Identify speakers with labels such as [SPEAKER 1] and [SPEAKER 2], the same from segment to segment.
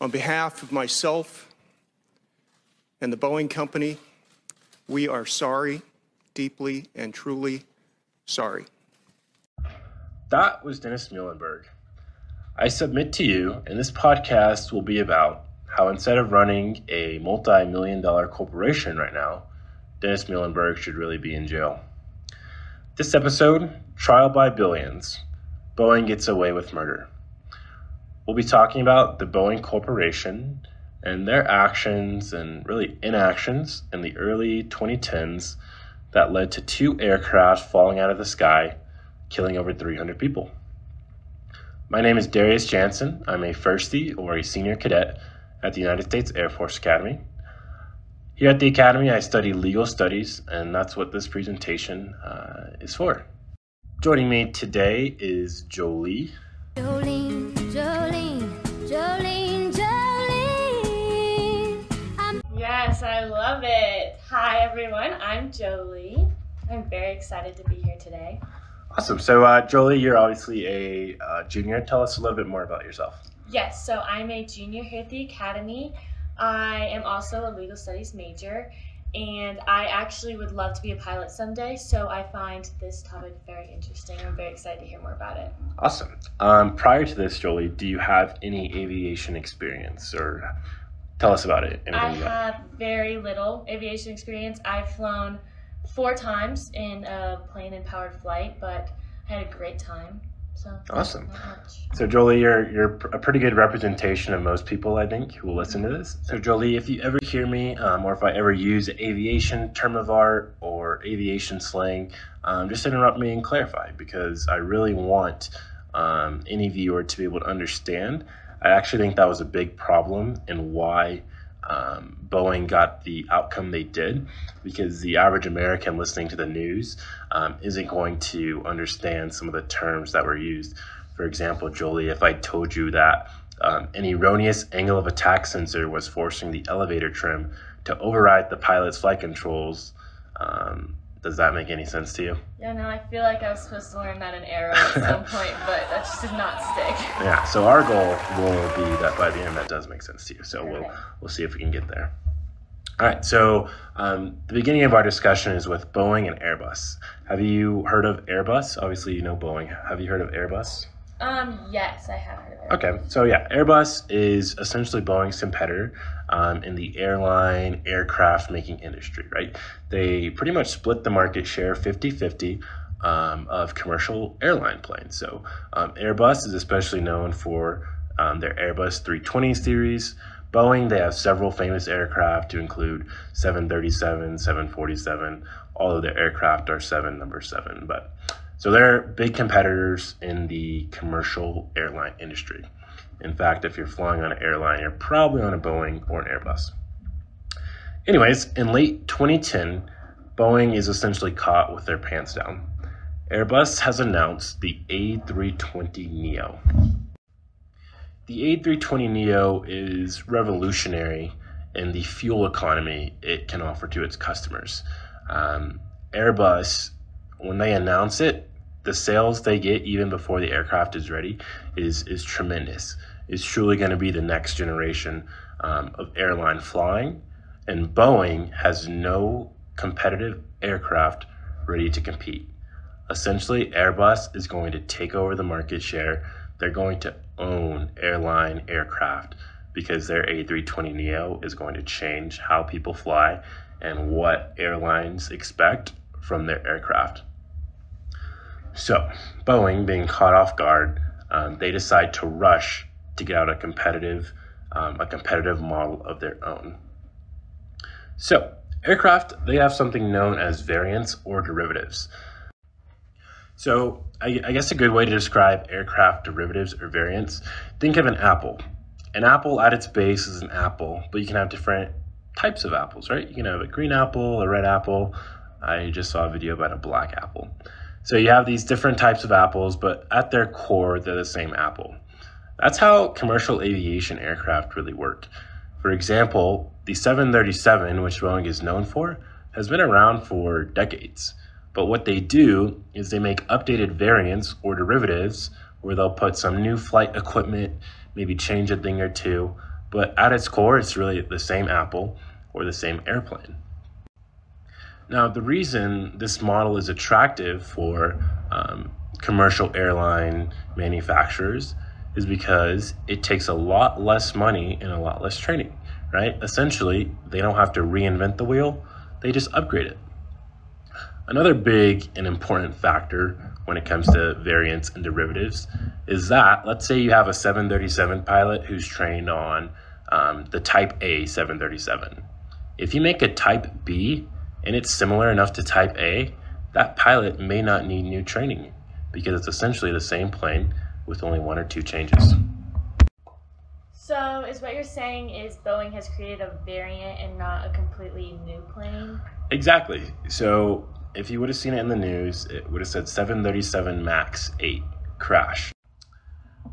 [SPEAKER 1] On behalf of myself and the Boeing Company, we are sorry, deeply and truly sorry.
[SPEAKER 2] That was Dennis Muilenburg. I submit to you, and this podcast will be about how instead of running a multi million dollar corporation right now, Dennis Muilenburg should really be in jail. This episode, Trial by Billions Boeing Gets Away with Murder. We'll be talking about the Boeing Corporation and their actions and really inactions in the early 2010s that led to two aircraft falling out of the sky, killing over 300 people. My name is Darius Jansen. I'm a firstie or a senior cadet at the United States Air Force Academy. Here at the Academy, I study legal studies, and that's what this presentation uh, is for. Joining me today is Jolie.
[SPEAKER 3] Jolene, Jolene, Jolene, Jolene. I'm
[SPEAKER 4] Yes, I love it. Hi, everyone. I'm Jolie. I'm very excited to be here today.
[SPEAKER 2] Awesome. So, uh, Jolie, you're obviously a uh, junior. Tell us a little bit more about yourself.
[SPEAKER 4] Yes, so I'm a junior here at the Academy. I am also a legal studies major, and I actually would love to be a pilot someday, so I find this topic very interesting. I'm very excited to hear more about it.
[SPEAKER 2] Awesome. Um, prior to this, Jolie, do you have any aviation experience or tell us about it?
[SPEAKER 4] I have very little aviation experience. I've flown four times in a plane and powered flight, but I had a great time. So
[SPEAKER 2] Awesome. So, Jolie, you're you're a pretty good representation of most people, I think, who will listen to this. So, Jolie, if you ever hear me, um, or if I ever use aviation term of art or aviation slang, um, just interrupt me and clarify because I really want um, any viewer to be able to understand. I actually think that was a big problem and why um, Boeing got the outcome they did, because the average American listening to the news um, isn't going to understand some of the terms that were used. For example, Jolie, if I told you that um, an erroneous angle of attack sensor was forcing the elevator trim to override the pilot's flight controls, um, does that make any sense to you?
[SPEAKER 4] Yeah, no, I feel like I was supposed to learn that in Arrow at some point, but that just did not stick.
[SPEAKER 2] Yeah. So our goal will be that by the end that does make sense to you. So we'll we'll see if we can get there. All right. So um, the beginning of our discussion is with Boeing and Airbus. Have you heard of Airbus? Obviously, you know Boeing. Have you heard of Airbus?
[SPEAKER 4] Um, yes, I have heard of it.
[SPEAKER 2] Okay, so yeah, Airbus is essentially Boeing's competitor um, in the airline aircraft making industry, right? They pretty much split the market share 50 50 um, of commercial airline planes. So um, Airbus is especially known for um, their Airbus 320 series. Boeing, they have several famous aircraft to include 737, 747. All of their aircraft are 7, number 7. But so they're big competitors in the commercial airline industry. In fact, if you're flying on an airline, you're probably on a Boeing or an Airbus. Anyways, in late 2010, Boeing is essentially caught with their pants down. Airbus has announced the A320neo. The A320neo is revolutionary in the fuel economy it can offer to its customers. Um, Airbus, when they announce it, the sales they get even before the aircraft is ready is is tremendous. It's truly going to be the next generation um, of airline flying, and Boeing has no competitive aircraft ready to compete. Essentially, Airbus is going to take over the market share. They're going to own airline aircraft because their A320neo is going to change how people fly and what airlines expect from their aircraft. So, Boeing, being caught off guard, um, they decide to rush to get out a competitive, um, a competitive model of their own. So, aircraft they have something known as variants or derivatives. So, I, I guess a good way to describe aircraft derivatives or variants, think of an apple. An apple at its base is an apple, but you can have different types of apples, right? You can have a green apple, a red apple. I just saw a video about a black apple. So you have these different types of apples, but at their core, they're the same apple. That's how commercial aviation aircraft really work. For example, the 737, which Boeing is known for, has been around for decades. But what they do is they make updated variants or derivatives where they'll put some new flight equipment, maybe change a thing or two, but at its core, it's really the same Apple or the same airplane. Now, the reason this model is attractive for um, commercial airline manufacturers is because it takes a lot less money and a lot less training, right? Essentially, they don't have to reinvent the wheel, they just upgrade it. Another big and important factor when it comes to variants and derivatives is that, let's say you have a 737 pilot who's trained on um, the Type A 737. If you make a Type B and it's similar enough to Type A, that pilot may not need new training because it's essentially the same plane with only one or two changes.
[SPEAKER 4] So, is what you're saying is Boeing has created a variant and not a completely new plane?
[SPEAKER 2] Exactly. So, if you would have seen it in the news, it would have said 737 MAX 8 crash.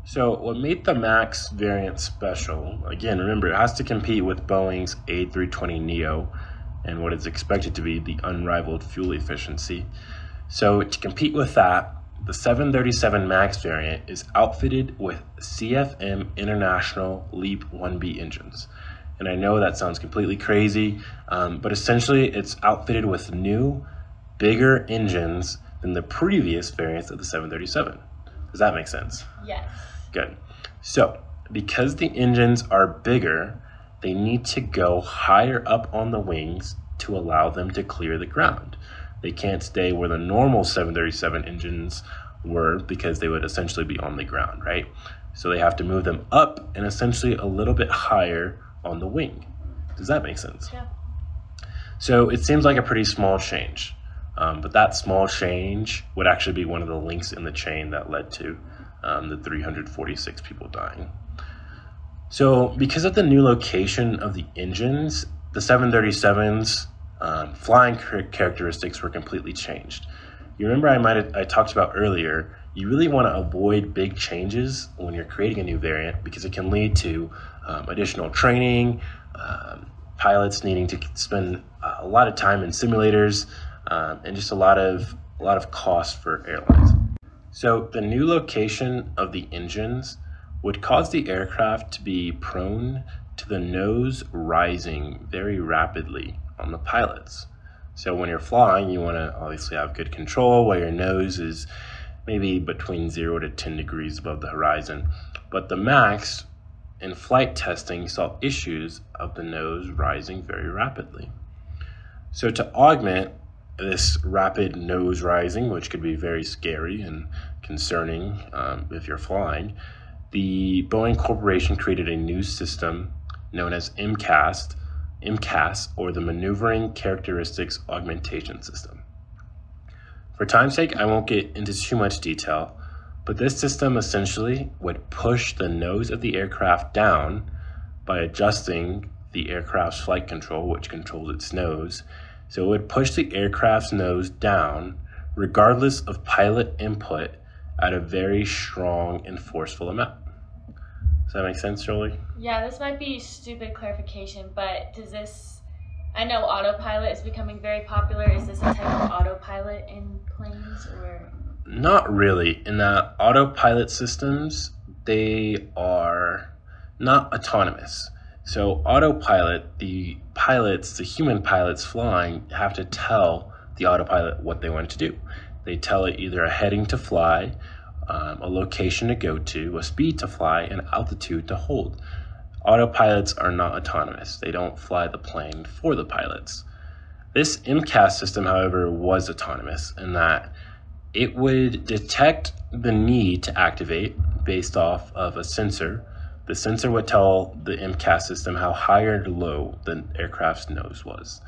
[SPEAKER 2] So, what made the MAX variant special, again, remember, it has to compete with Boeing's A320neo and what is expected to be the unrivaled fuel efficiency. So, to compete with that, the 737 MAX variant is outfitted with CFM International LEAP 1B engines. And I know that sounds completely crazy, um, but essentially it's outfitted with new, bigger engines than the previous variants of the 737. Does that make sense?
[SPEAKER 4] Yes.
[SPEAKER 2] Good. So, because the engines are bigger, they need to go higher up on the wings to allow them to clear the ground. They can't stay where the normal 737 engines were because they would essentially be on the ground, right? So they have to move them up and essentially a little bit higher on the wing. Does that make sense?
[SPEAKER 4] Yeah.
[SPEAKER 2] So it seems like a pretty small change, um, but that small change would actually be one of the links in the chain that led to um, the 346 people dying. So, because of the new location of the engines, the 737's um, flying characteristics were completely changed. You remember I might I talked about earlier. You really want to avoid big changes when you're creating a new variant because it can lead to um, additional training, um, pilots needing to spend a lot of time in simulators, um, and just a lot of a lot of cost for airlines. So the new location of the engines would cause the aircraft to be prone to the nose rising very rapidly on the pilots. So when you're flying, you want to obviously have good control while your nose is maybe between 0 to 10 degrees above the horizon. But the MAX in flight testing saw issues of the nose rising very rapidly. So to augment this rapid nose rising, which could be very scary and concerning um, if you're flying, the Boeing Corporation created a new system known as MCAS, MCAS, or the Maneuvering Characteristics Augmentation System. For time's sake, I won't get into too much detail, but this system essentially would push the nose of the aircraft down by adjusting the aircraft's flight control, which controls its nose. So it would push the aircraft's nose down regardless of pilot input at a very strong and forceful amount. Does that make sense, Jolie?
[SPEAKER 4] Yeah, this might be stupid clarification, but does this? I know autopilot is becoming very popular. Is this a type of autopilot in planes, or?
[SPEAKER 2] Not really. In that autopilot systems, they are not autonomous. So autopilot, the pilots, the human pilots flying, have to tell the autopilot what they want to do. They tell it either a heading to fly um, a location to go to, a speed to fly, and altitude to hold. Autopilots are not autonomous. They don't fly the plane for the pilots. This MCAS system, however, was autonomous in that it would detect the need to activate based off of a sensor. The sensor would tell the MCAS system how high or low the aircraft's nose was.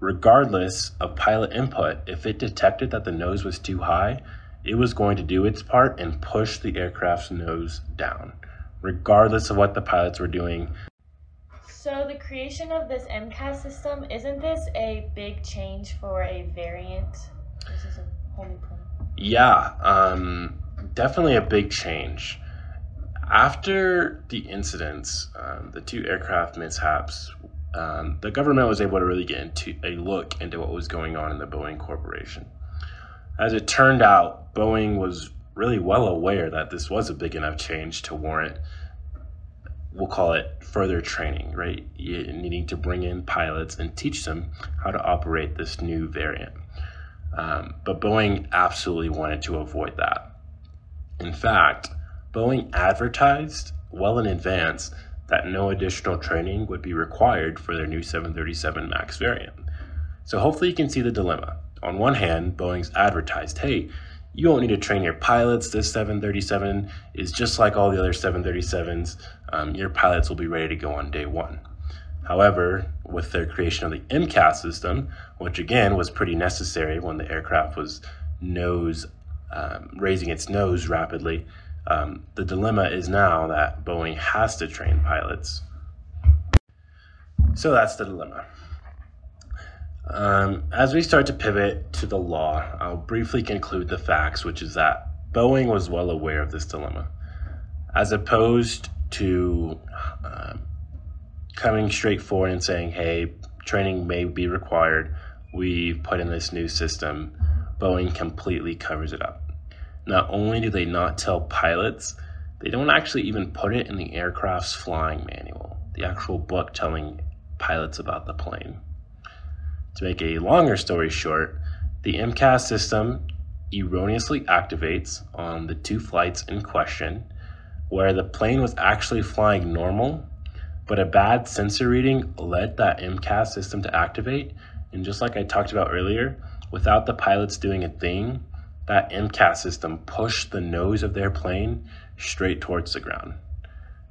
[SPEAKER 2] Regardless of pilot input, if it detected that the nose was too high, it was going to do its part and push the aircraft's nose down, regardless of what the pilots were doing.
[SPEAKER 4] So, the creation of this MCAS system, isn't this a big change for a variant? This is a whole new plane.
[SPEAKER 2] Yeah, um, definitely a big change. After the incidents, um, the two aircraft mishaps, um, the government was able to really get into a look into what was going on in the Boeing Corporation. As it turned out, Boeing was really well aware that this was a big enough change to warrant we'll call it further training, right? You needing to bring in pilots and teach them how to operate this new variant. Um, but Boeing absolutely wanted to avoid that. In fact, Boeing advertised well in advance that no additional training would be required for their new 737 MAX variant. So hopefully you can see the dilemma. On one hand, Boeing's advertised, hey, you won't need to train your pilots. This 737 is just like all the other 737s. Um, your pilots will be ready to go on day one. However, with their creation of the MCAS system, which again was pretty necessary when the aircraft was nose um, raising its nose rapidly, um, the dilemma is now that Boeing has to train pilots. So that's the dilemma. Um, as we start to pivot to the law, I'll briefly conclude the facts, which is that Boeing was well aware of this dilemma. As opposed to um, coming straight forward and saying, hey, training may be required, we put in this new system, Boeing completely covers it up. Not only do they not tell pilots, they don't actually even put it in the aircraft's flying manual, the actual book telling pilots about the plane. To make a longer story short, the MCAS system erroneously activates on the two flights in question where the plane was actually flying normal, but a bad sensor reading led that MCAS system to activate. And just like I talked about earlier, without the pilots doing a thing, that MCAS system pushed the nose of their plane straight towards the ground.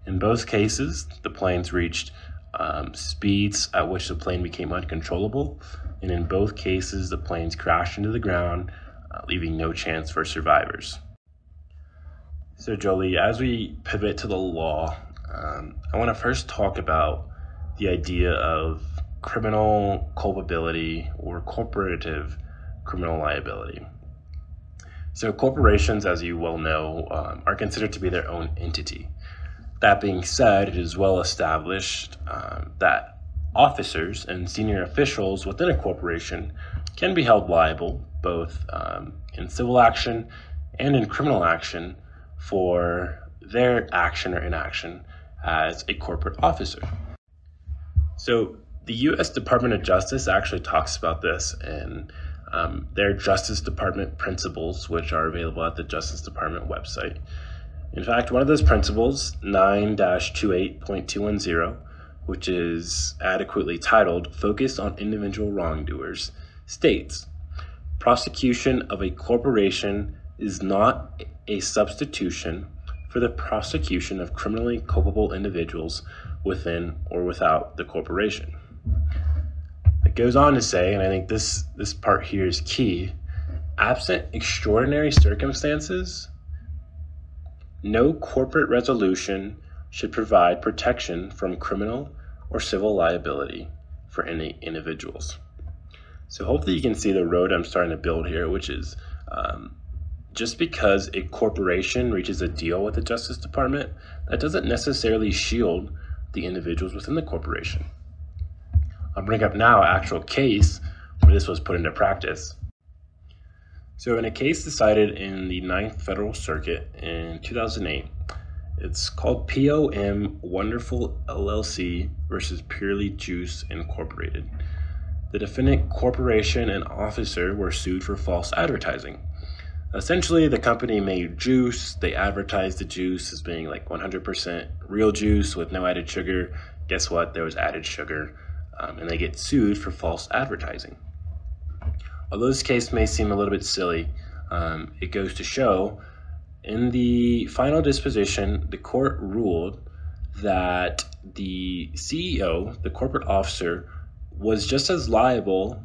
[SPEAKER 2] In both cases, the planes reached um, speeds at which the plane became uncontrollable, and in both cases, the planes crashed into the ground, uh, leaving no chance for survivors. So, Jolie, as we pivot to the law, um, I want to first talk about the idea of criminal culpability or corporative criminal liability. So, corporations, as you well know, um, are considered to be their own entity. That being said, it is well established um, that officers and senior officials within a corporation can be held liable both um, in civil action and in criminal action for their action or inaction as a corporate officer. So, the U.S. Department of Justice actually talks about this in um, their Justice Department principles, which are available at the Justice Department website. In fact, one of those principles, 9 28.210, which is adequately titled Focus on Individual Wrongdoers, states Prosecution of a corporation is not a substitution for the prosecution of criminally culpable individuals within or without the corporation. Goes on to say, and I think this, this part here is key absent extraordinary circumstances, no corporate resolution should provide protection from criminal or civil liability for any individuals. So, hopefully, you can see the road I'm starting to build here, which is um, just because a corporation reaches a deal with the Justice Department, that doesn't necessarily shield the individuals within the corporation. I'll bring up now an actual case where this was put into practice. So, in a case decided in the Ninth Federal Circuit in 2008, it's called POM Wonderful LLC versus Purely Juice Incorporated. The defendant corporation and officer were sued for false advertising. Essentially, the company made juice. They advertised the juice as being like 100% real juice with no added sugar. Guess what? There was added sugar, um, and they get sued for false advertising. Although this case may seem a little bit silly, um, it goes to show in the final disposition, the court ruled that the CEO, the corporate officer, was just as liable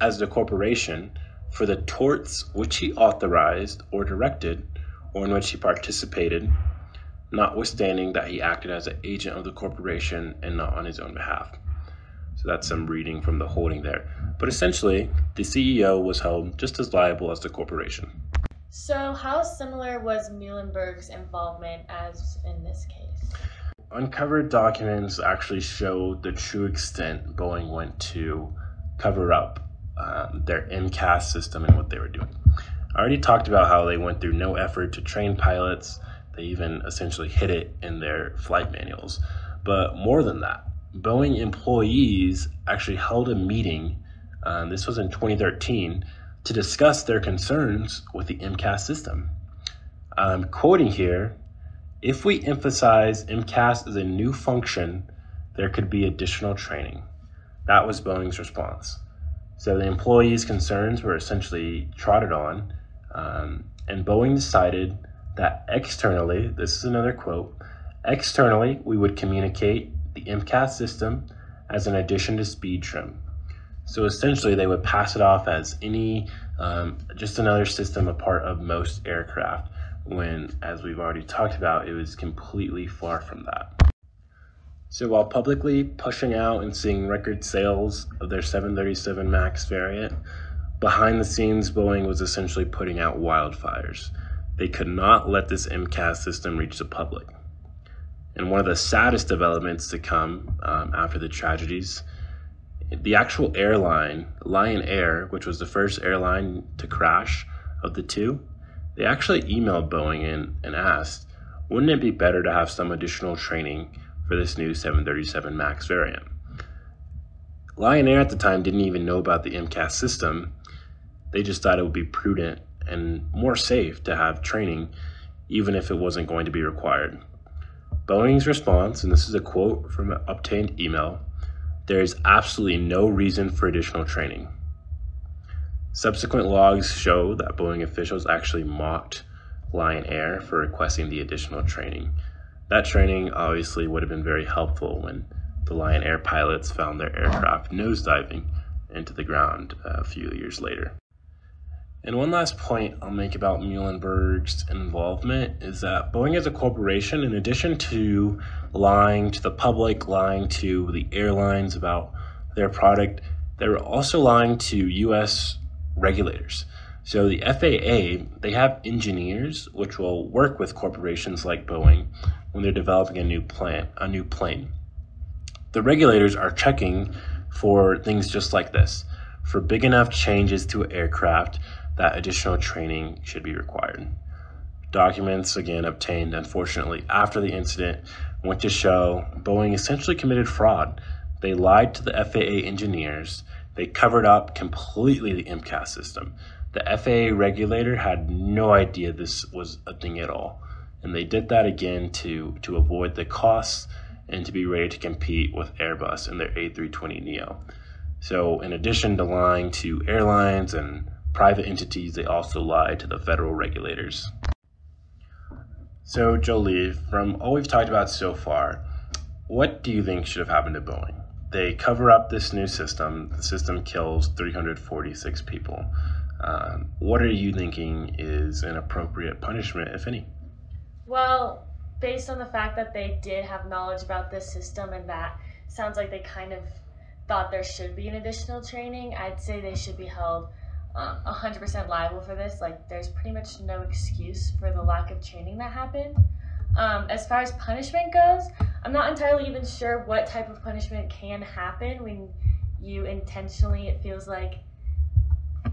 [SPEAKER 2] as the corporation for the torts which he authorized or directed or in which he participated, notwithstanding that he acted as an agent of the corporation and not on his own behalf. So that's some reading from the holding there. But essentially, the CEO was held just as liable as the corporation.
[SPEAKER 4] So, how similar was Muilenburg's involvement as in this case?
[SPEAKER 2] Uncovered documents actually show the true extent Boeing went to cover up um, their MCAS system and what they were doing. I already talked about how they went through no effort to train pilots. They even essentially hid it in their flight manuals. But more than that, Boeing employees actually held a meeting, um, this was in 2013, to discuss their concerns with the MCAS system. I'm quoting here if we emphasize MCAS as a new function, there could be additional training. That was Boeing's response. So the employees' concerns were essentially trotted on, um, and Boeing decided that externally, this is another quote, externally, we would communicate the MCAS system as an addition to speed trim. So essentially, they would pass it off as any, um, just another system, a part of most aircraft, when, as we've already talked about, it was completely far from that. So while publicly pushing out and seeing record sales of their 737 MAX variant, behind the scenes, Boeing was essentially putting out wildfires. They could not let this MCAS system reach the public. And one of the saddest developments to come um, after the tragedies, the actual airline, Lion Air, which was the first airline to crash of the two, they actually emailed Boeing in and asked, wouldn't it be better to have some additional training for this new 737 MAX variant? Lion Air at the time didn't even know about the MCAS system. They just thought it would be prudent and more safe to have training, even if it wasn't going to be required. Boeing's response, and this is a quote from an obtained email there is absolutely no reason for additional training. Subsequent logs show that Boeing officials actually mocked Lion Air for requesting the additional training. That training obviously would have been very helpful when the Lion Air pilots found their aircraft nosediving into the ground a few years later. And one last point I'll make about Muilenburg's involvement is that Boeing as a corporation, in addition to lying to the public, lying to the airlines about their product, they were also lying to US regulators. So the FAA, they have engineers which will work with corporations like Boeing when they're developing a new plant, a new plane. The regulators are checking for things just like this, for big enough changes to aircraft that additional training should be required. Documents, again, obtained unfortunately after the incident, went to show Boeing essentially committed fraud. They lied to the FAA engineers, they covered up completely the MCAS system. The FAA regulator had no idea this was a thing at all. And they did that again to, to avoid the costs and to be ready to compete with Airbus and their A320neo. So, in addition to lying to airlines and private entities, they also lie to the federal regulators. So, Jolie, from all we've talked about so far, what do you think should have happened to Boeing? They cover up this new system. The system kills 346 people. Um, what are you thinking is an appropriate punishment, if any?
[SPEAKER 4] Well, based on the fact that they did have knowledge about this system and that sounds like they kind of thought there should be an additional training, I'd say they should be held um, 100% liable for this. Like, there's pretty much no excuse for the lack of training that happened. Um, as far as punishment goes, I'm not entirely even sure what type of punishment can happen when you intentionally, it feels like,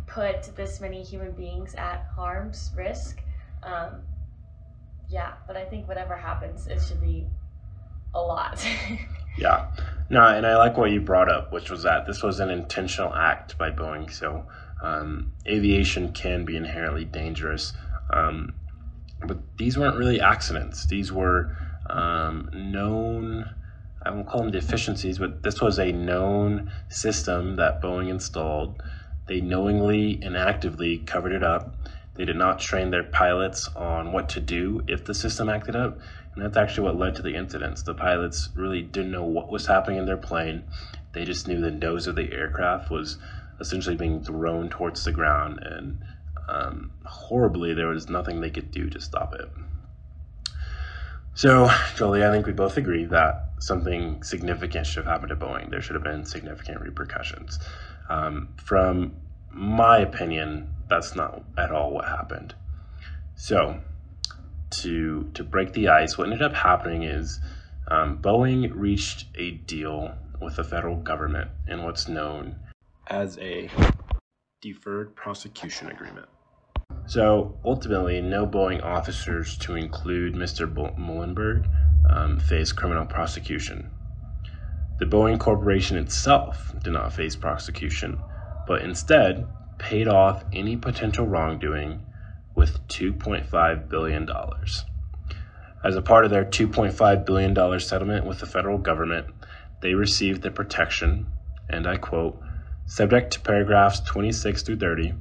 [SPEAKER 4] put this many human beings at harm's risk. Um, yeah, but I think whatever happens, it should be a lot.
[SPEAKER 2] yeah. No, and I like what you brought up, which was that this was an intentional act by Boeing. So um, aviation can be inherently dangerous. Um, but these weren't really accidents. These were um, known, I won't call them deficiencies, but this was a known system that Boeing installed. They knowingly and actively covered it up. They did not train their pilots on what to do if the system acted up. And that's actually what led to the incidents. The pilots really didn't know what was happening in their plane. They just knew the nose of the aircraft was essentially being thrown towards the ground, and um, horribly, there was nothing they could do to stop it. So, Jolie, I think we both agree that something significant should have happened to Boeing. There should have been significant repercussions. Um, from my opinion, that's not at all what happened. So, to to break the ice, what ended up happening is um, Boeing reached a deal with the federal government in what's known as a deferred prosecution agreement. So ultimately, no Boeing officers, to include Mr. Muilenburg, um, face criminal prosecution. The Boeing Corporation itself did not face prosecution, but instead paid off any potential wrongdoing with $2.5 billion. As a part of their $2.5 billion settlement with the federal government, they received the protection, and I quote, subject to paragraphs 26 through 30,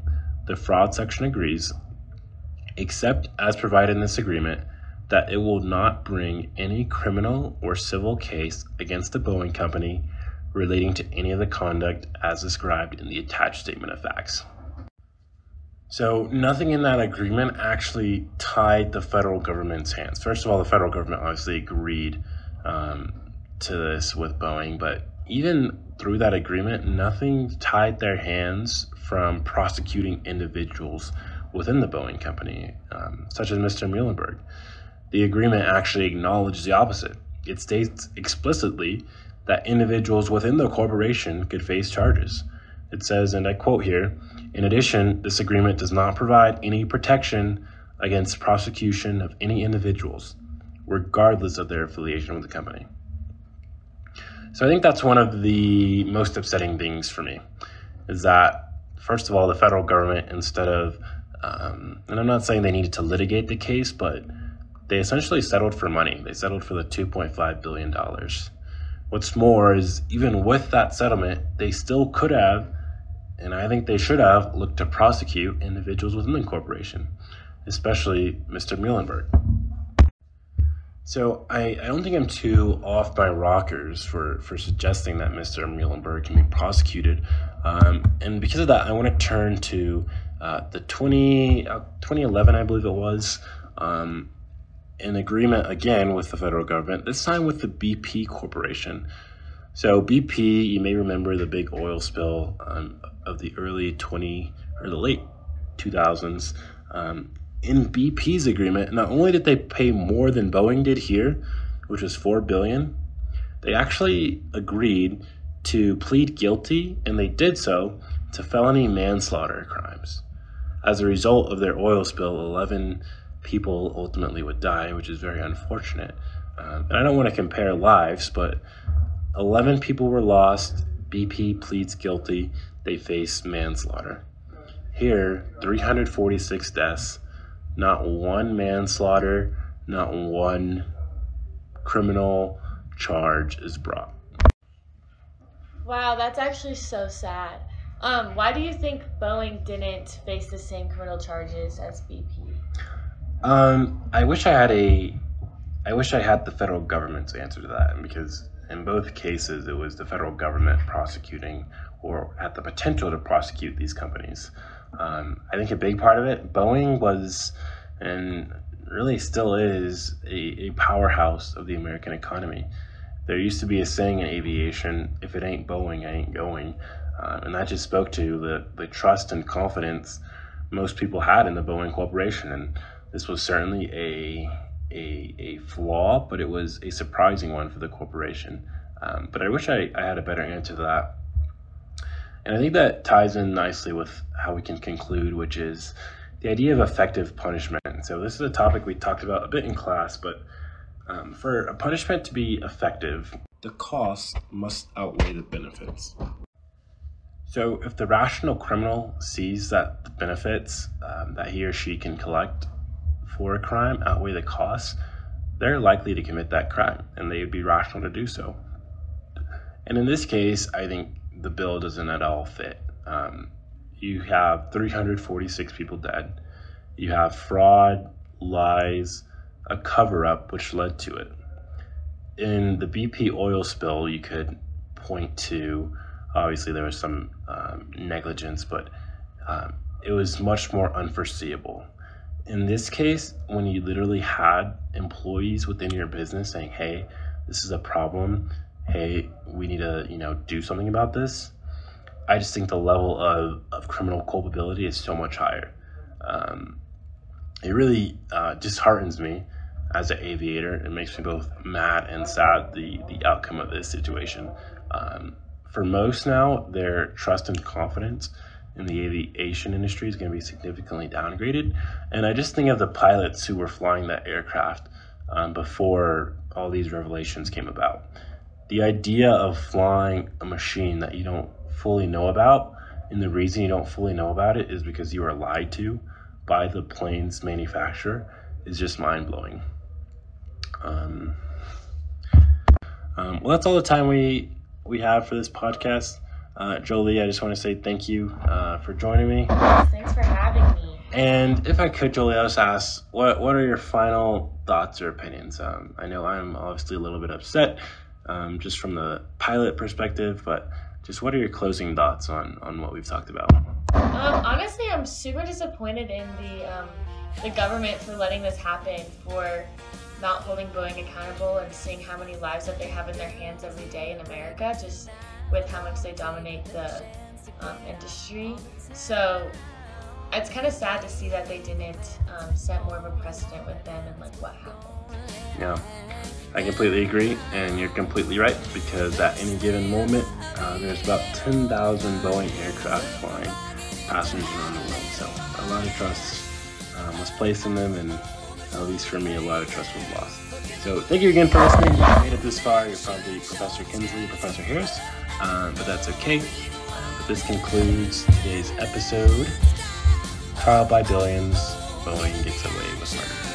[SPEAKER 2] the fraud section agrees, except as provided in this agreement, that it will not bring any criminal or civil case against the Boeing Company relating to any of the conduct as described in the attached statement of facts. So, nothing in that agreement actually tied the federal government's hands. First of all, the federal government obviously agreed um, to this with Boeing, but even through that agreement, nothing tied their hands from prosecuting individuals within the Boeing company, um, such as Mr. Muilenburg. The agreement actually acknowledges the opposite. It states explicitly that individuals within the corporation could face charges. It says, and I quote here In addition, this agreement does not provide any protection against prosecution of any individuals, regardless of their affiliation with the company. So I think that's one of the most upsetting things for me is that, first of all, the federal government, instead of, um, and I'm not saying they needed to litigate the case, but they essentially settled for money. They settled for the $2.5 billion. What's more is, even with that settlement, they still could have, and I think they should have, looked to prosecute individuals within the corporation, especially Mr. Muilenburg. So I, I don't think I'm too off my rockers for, for suggesting that Mr. Muilenburg can be prosecuted. Um, and because of that, I want to turn to uh, the 20, uh, 2011, I believe it was, um, an agreement again with the federal government, this time with the BP Corporation. So BP, you may remember the big oil spill um, of the early 20 or the late 2000s. Um, in BP's agreement, not only did they pay more than Boeing did here, which was 4 billion, they actually agreed to plead guilty and they did so to felony manslaughter crimes. As a result of their oil spill, 11 people ultimately would die, which is very unfortunate. Um, and I don't want to compare lives, but 11 people were lost. BP pleads guilty. They face manslaughter. Here, 346 deaths, not one manslaughter, not one criminal charge is brought.
[SPEAKER 4] Wow, that's actually so sad. Um, why do you think Boeing didn't face the same criminal charges as BP?
[SPEAKER 2] Um, I wish I had a, I wish I had the federal government's answer to that because in both cases it was the federal government prosecuting or had the potential to prosecute these companies. Um, I think a big part of it, Boeing was, and really still is, a, a powerhouse of the American economy. There used to be a saying in aviation, if it ain't Boeing, I ain't going. Uh, and that just spoke to the, the trust and confidence most people had in the Boeing Corporation. And this was certainly a, a, a flaw, but it was a surprising one for the corporation. Um, but I wish I, I had a better answer to that. And I think that ties in nicely with how we can conclude, which is the idea of effective punishment. So, this is a topic we talked about a bit in class, but um, for a punishment to be effective, the costs must outweigh the benefits. So, if the rational criminal sees that the benefits um, that he or she can collect for a crime outweigh the costs, they're likely to commit that crime and they would be rational to do so. And in this case, I think the bill doesn't at all fit. Um, you have 346 people dead. You have fraud, lies, a cover up which led to it. In the BP oil spill, you could point to obviously there was some um, negligence, but um, it was much more unforeseeable. In this case, when you literally had employees within your business saying, hey, this is a problem, hey, we need to, you know, do something about this. I just think the level of, of criminal culpability is so much higher. Um, it really uh, disheartens me as an aviator. It makes me both mad and sad the, the outcome of this situation. Um, for most now, their trust and confidence in the aviation industry is going to be significantly downgraded. And I just think of the pilots who were flying that aircraft um, before all these revelations came about. The idea of flying a machine that you don't fully know about, and the reason you don't fully know about it is because you are lied to by the plane's manufacturer, is just mind blowing. Um, um, well, that's all the time we we have for this podcast. Uh, Jolie, I just want to say thank you uh, for joining me.
[SPEAKER 4] Thanks for having me.
[SPEAKER 2] And if I could, Jolie, I'll just ask, what what are your final thoughts or opinions? Um, I know I'm obviously a little bit upset, um, just from the pilot perspective, but just what are your closing thoughts on on what we've talked about?
[SPEAKER 4] Um, honestly, I'm super disappointed in the um, the government for letting this happen, for not holding Boeing accountable and seeing how many lives that they have in their hands every day in America, just with how much they dominate the um, industry. So it's kind of sad to see that they didn't um, set more of a precedent with them and like what happened.
[SPEAKER 2] Yeah, I completely agree, and you're completely right because at any given moment, uh, there's about 10,000 Boeing aircraft flying passengers around the world. So a lot of trust um, was placed in them, and at least for me, a lot of trust was lost. So thank you again for listening. If you made it this far, you're probably Professor Kinsley, Professor Harris, uh, but that's okay. Uh, but this concludes today's episode. Trial by Billions, Boeing gets away with murder.